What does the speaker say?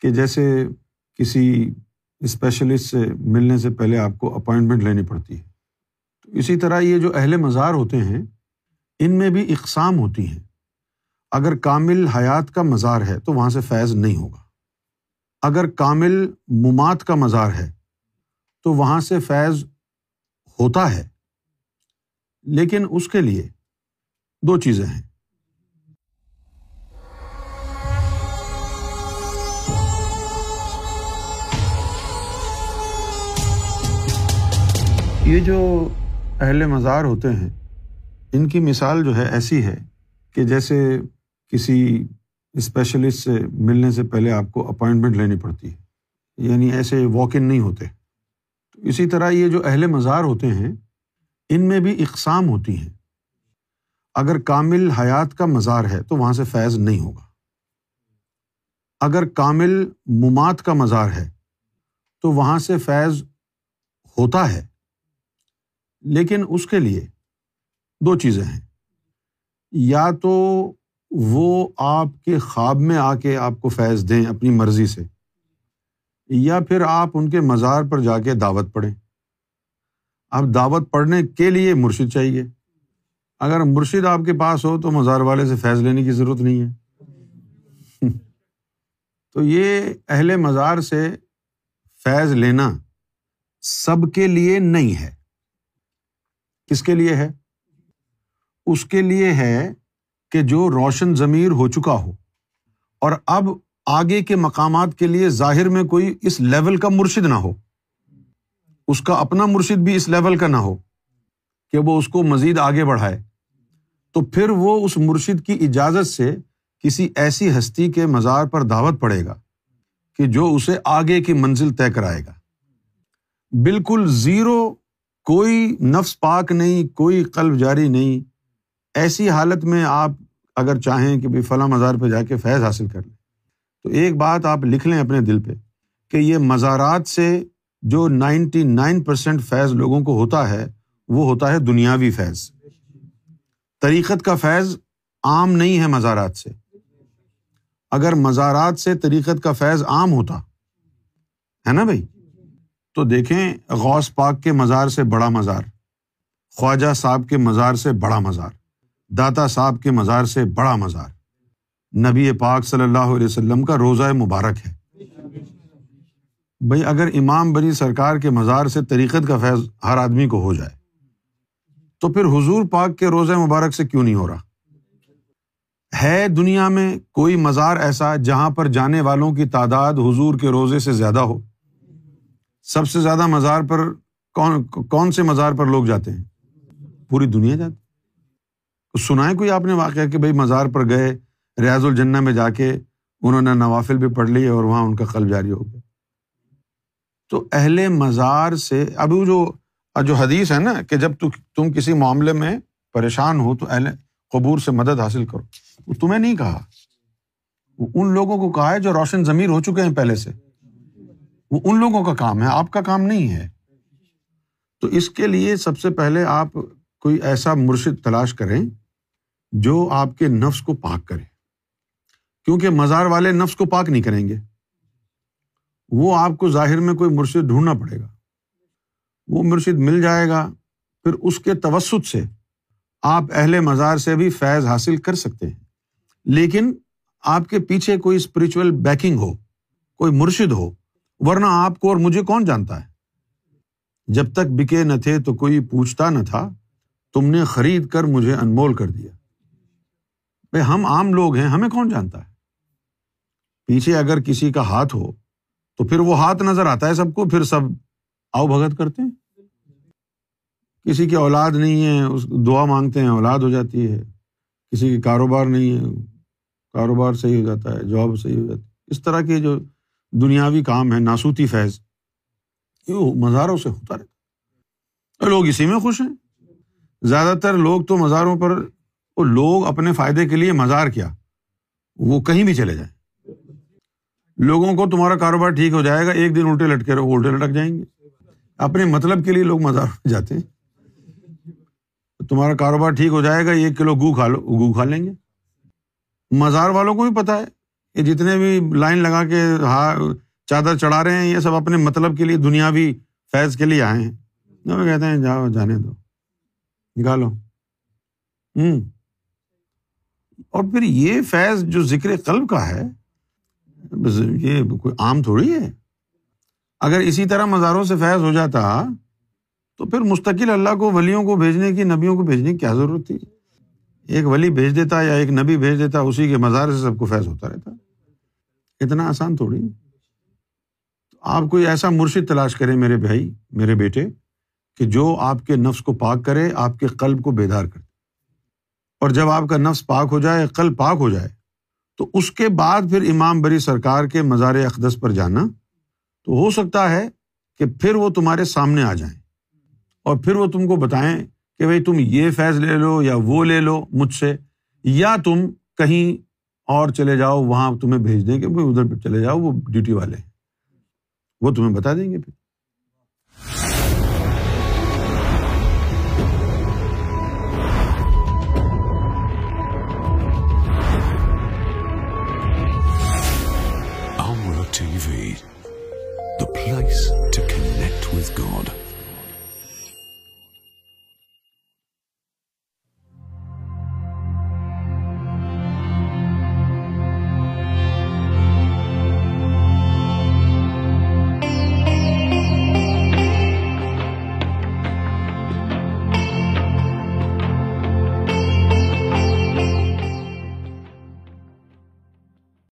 کہ جیسے کسی اسپیشلسٹ سے ملنے سے پہلے آپ کو اپائنٹمنٹ لینی پڑتی ہے۔ تو اسی طرح یہ جو اہل مزار ہوتے ہیں، ان میں بھی اقسام ہوتی ہیں۔ اگر کامل حیات کا مزار ہے تو وہاں سے فیض نہیں ہوگا۔ اگر کامل ممات کا مزار ہے تو وہاں سے فیض ہوتا ہے۔ لیکن اس کے لیے دو چیزیں ہیں۔ یہ جو اہل مزار ہوتے ہیں، ان کی مثال جو ہے ایسی ہے کہ جیسے کسی اسپیشلسٹ سے ملنے سے پہلے آپ کو اپائنٹمنٹ لینی پڑتی ہے یعنی ایسے واک ان نہیں ہوتے۔ تو اسی طرح یہ جو اہل مزار ہوتے ہیں، ان میں بھی اقسام ہوتی ہیں۔ اگر کامل حیات کا مزار ہے تو وہاں سے فیض نہیں ہوگا۔ اگر کامل ممات کا مزار ہے تو وہاں سے فیض ہوتا ہے۔ لیکن اس کے لیے دو چیزیں ہیں۔ یا تو وہ آپ کے خواب میں آ کے آپ کو فیض دیں اپنی مرضی سے، یا پھر آپ ان کے مزار پر جا کے دعوت پڑھیں۔ اب دعوت پڑھنے کے لیے مرشد چاہیے۔ اگر مرشد آپ کے پاس ہو تو مزار والے سے فیض لینے کی ضرورت نہیں ہے۔ تو یہ اہل مزار سے فیض لینا سب کے لیے نہیں ہے۔ کس کے لیے ہے؟ اس کے لیے ہے کہ جو روشن ضمیر ہو چکا ہو۔ اور اب آگے کے مقامات کے لیے ظاہر میں کوئی اس لیول کا مرشد نہ ہو۔ اس کا اپنا مرشد بھی اس لیول کا نہ ہو کہ وہ اس کو مزید آگے بڑھائے۔ تو پھر وہ اس مرشد کی اجازت سے کسی ایسی ہستی کے مزار پر دعوت پڑے گا کہ جو اسے آگے کی منزل طے کرائے گا۔ بالکل زیرو کوئی نفس پاک نہیں، کوئی قلب جاری نہیں۔ ایسی حالت میں آپ اگر چاہیں کہ بھائی فلاں مزار پہ جا کے فیض حاصل کر لیں۔ تو ایک بات آپ لکھ لیں اپنے دل پہ کہ یہ مزارات سے جو نائنٹی نائن پرسینٹ فیض لوگوں کو ہوتا ہے، وہ ہوتا ہے دنیاوی فیض۔ طریقت کا فیض عام نہیں ہے مزارات سے۔ اگر مزارات سے طریقت کا فیض عام ہوتا، ہے نا بھائی تو دیکھیں غوث پاک کے مزار سے بڑا مزار، خواجہ صاحب کے مزار سے بڑا مزار، داتا صاحب کے مزار سے بڑا مزار۔ نبی پاک صلی اللہ علیہ وسلم کا روزہ مبارک ہے۔ بھائی اگر امام بنی سرکار کے مزار سے طریقت کا فیض ہر آدمی کو ہو جائے، تو پھر حضور پاک کے روزہ مبارک سے کیوں نہیں ہو رہا؟ ہے دنیا میں کوئی مزار ایسا جہاں پر جانے والوں کی تعداد حضور کے روزے سے زیادہ ہو؟ سب سے زیادہ مزار پر کون کون سے مزار پر لوگ جاتے ہیں؟ پوری دنیا جاتی سنا ہے کوئی آپ نے واقعہ کہ بھائی مزار پر گئے، ریاض الجنا میں جا کے انہوں نے نوافل بھی پڑھ لی اور وہاں ان کا قلب جاری ہو گیا۔ تو اہل مزار سے، ابھی جو جو حدیث ہے نا کہ جب تم کسی معاملے میں پریشان ہو تو اہل قبور سے مدد حاصل کرو۔ وہ تمہیں نہیں کہا۔ ان لوگوں کو کہا ہے جو روشن ضمیر ہو چکے ہیں پہلے سے۔ وہ ان لوگوں کا کام ہے، آپ کا کام نہیں ہے۔ تو اس کے لیے سب سے پہلے آپ کوئی ایسا مرشد تلاش کریں جو آپ کے نفس کو پاک کرے۔ کیونکہ مزار والے نفس کو پاک نہیں کریں گے۔ وہ آپ کو ظاہر میں کوئی مرشد ڈھونڈنا پڑے گا۔ وہ مرشد مل جائے گا، پھر اس کے توسط سے آپ اہل مزار سے بھی فیض حاصل کر سکتے ہیں۔ لیکن آپ کے پیچھے کوئی اسپرچل بیکنگ ہو، کوئی مرشد ہو ورنہ آپ کو اور مجھے کون جانتا ہے؟ جب تک بکے نہ تھے تو کوئی پوچھتا نہ تھا، تم نے خرید کر مجھے انمول کر دیا۔ بھائی ہم عام لوگ ہیں، ہمیں کون جانتا ہے؟ پیچھے اگر کسی کا ہاتھ ہو، تو پھر وہ ہاتھ نظر آتا ہے سب کو، پھر سب آؤ بھگت کرتے ہیں۔ کسی کی اولاد نہیں ہے، اس دعا مانگتے ہیں، اولاد ہو جاتی ہے۔ کسی کی کاروبار نہیں ہے، کاروبار صحیح ہو جاتا ہے، جاب صحیح ہو جاتی ہے۔ اس طرح کے جو دنیاوی کام ہے، ناسوتی فیض۔ یہ مزاروں سے ہوتا رہتا۔ لوگ اسی میں خوش ہیں۔ زیادہ تر لوگ تو مزاروں پر، وہ لوگ اپنے فائدے کے لیے مزار کیا، وہ کہیں بھی چلے جائیں۔ لوگوں کو تمہارا کاروبار ٹھیک ہو جائے گا، ایک دن الٹے لٹکے رہو، الٹے لٹک جائیں گے۔ اپنے مطلب کے لیے لوگ مزار جاتے ہیں۔ تمہارا کاروبار ٹھیک ہو جائے گا، ایک کلو گو کھا لو، گو کھا لیں گے۔ مزار والوں کو بھی پتا ہے۔ یہ جتنے بھی لائن لگا کے ہاں چادر چڑھا رہے ہیں، یہ سب اپنے مطلب کے لیے، دنیاوی فیض کے لیے آئے ہیں۔ وہ کہتے ہیں، جاؤ، جانے دو۔ نکالو۔ ہوں۔ اور پھر یہ فیض جو ذکر قلب کا ہے یہ کوئی عام تھوڑی ہے۔ اگر اسی طرح مزاروں سے فیض ہو جاتا، تو پھر مستقل اللہ کو، ولیوں کو بھیجنے کی، نبیوں کو بھیجنے کی کیا ضرورت تھی؟ ایک ولی بھیج دیتا یا ایک نبی بھیج دیتا، اسی کے مزار سے سب کو فیض ہوتا رہتا۔ اتنا آسان تھوڑی۔ آپ کوئی ایسا مرشد تلاش کرے میرے بھائی، میرے بیٹے، کہ جو آپ کے نفس کو پاک کرے، آپ کے قلب کو بیدار کرے۔ اور جب آپ کا نفس پاک ہو جائے، قلب پاک ہو جائے، تو اس کے بعد پھر امام بری سرکار کے مزار اقدس پر جانا۔ تو ہو سکتا ہے کہ پھر وہ تمہارے سامنے آ جائیں۔ اور پھر وہ تم کو بتائیں کہ بھائی تم یہ فیض لے لو یا وہ لے لو مجھ سے، یا تم کہیں اور چلے جاؤ، وہاں تمہیں بھیج دیں گے ادھر چلے جاؤ، وہ ڈیوٹی والے وہ تمہیں بتا دیں گے پھر۔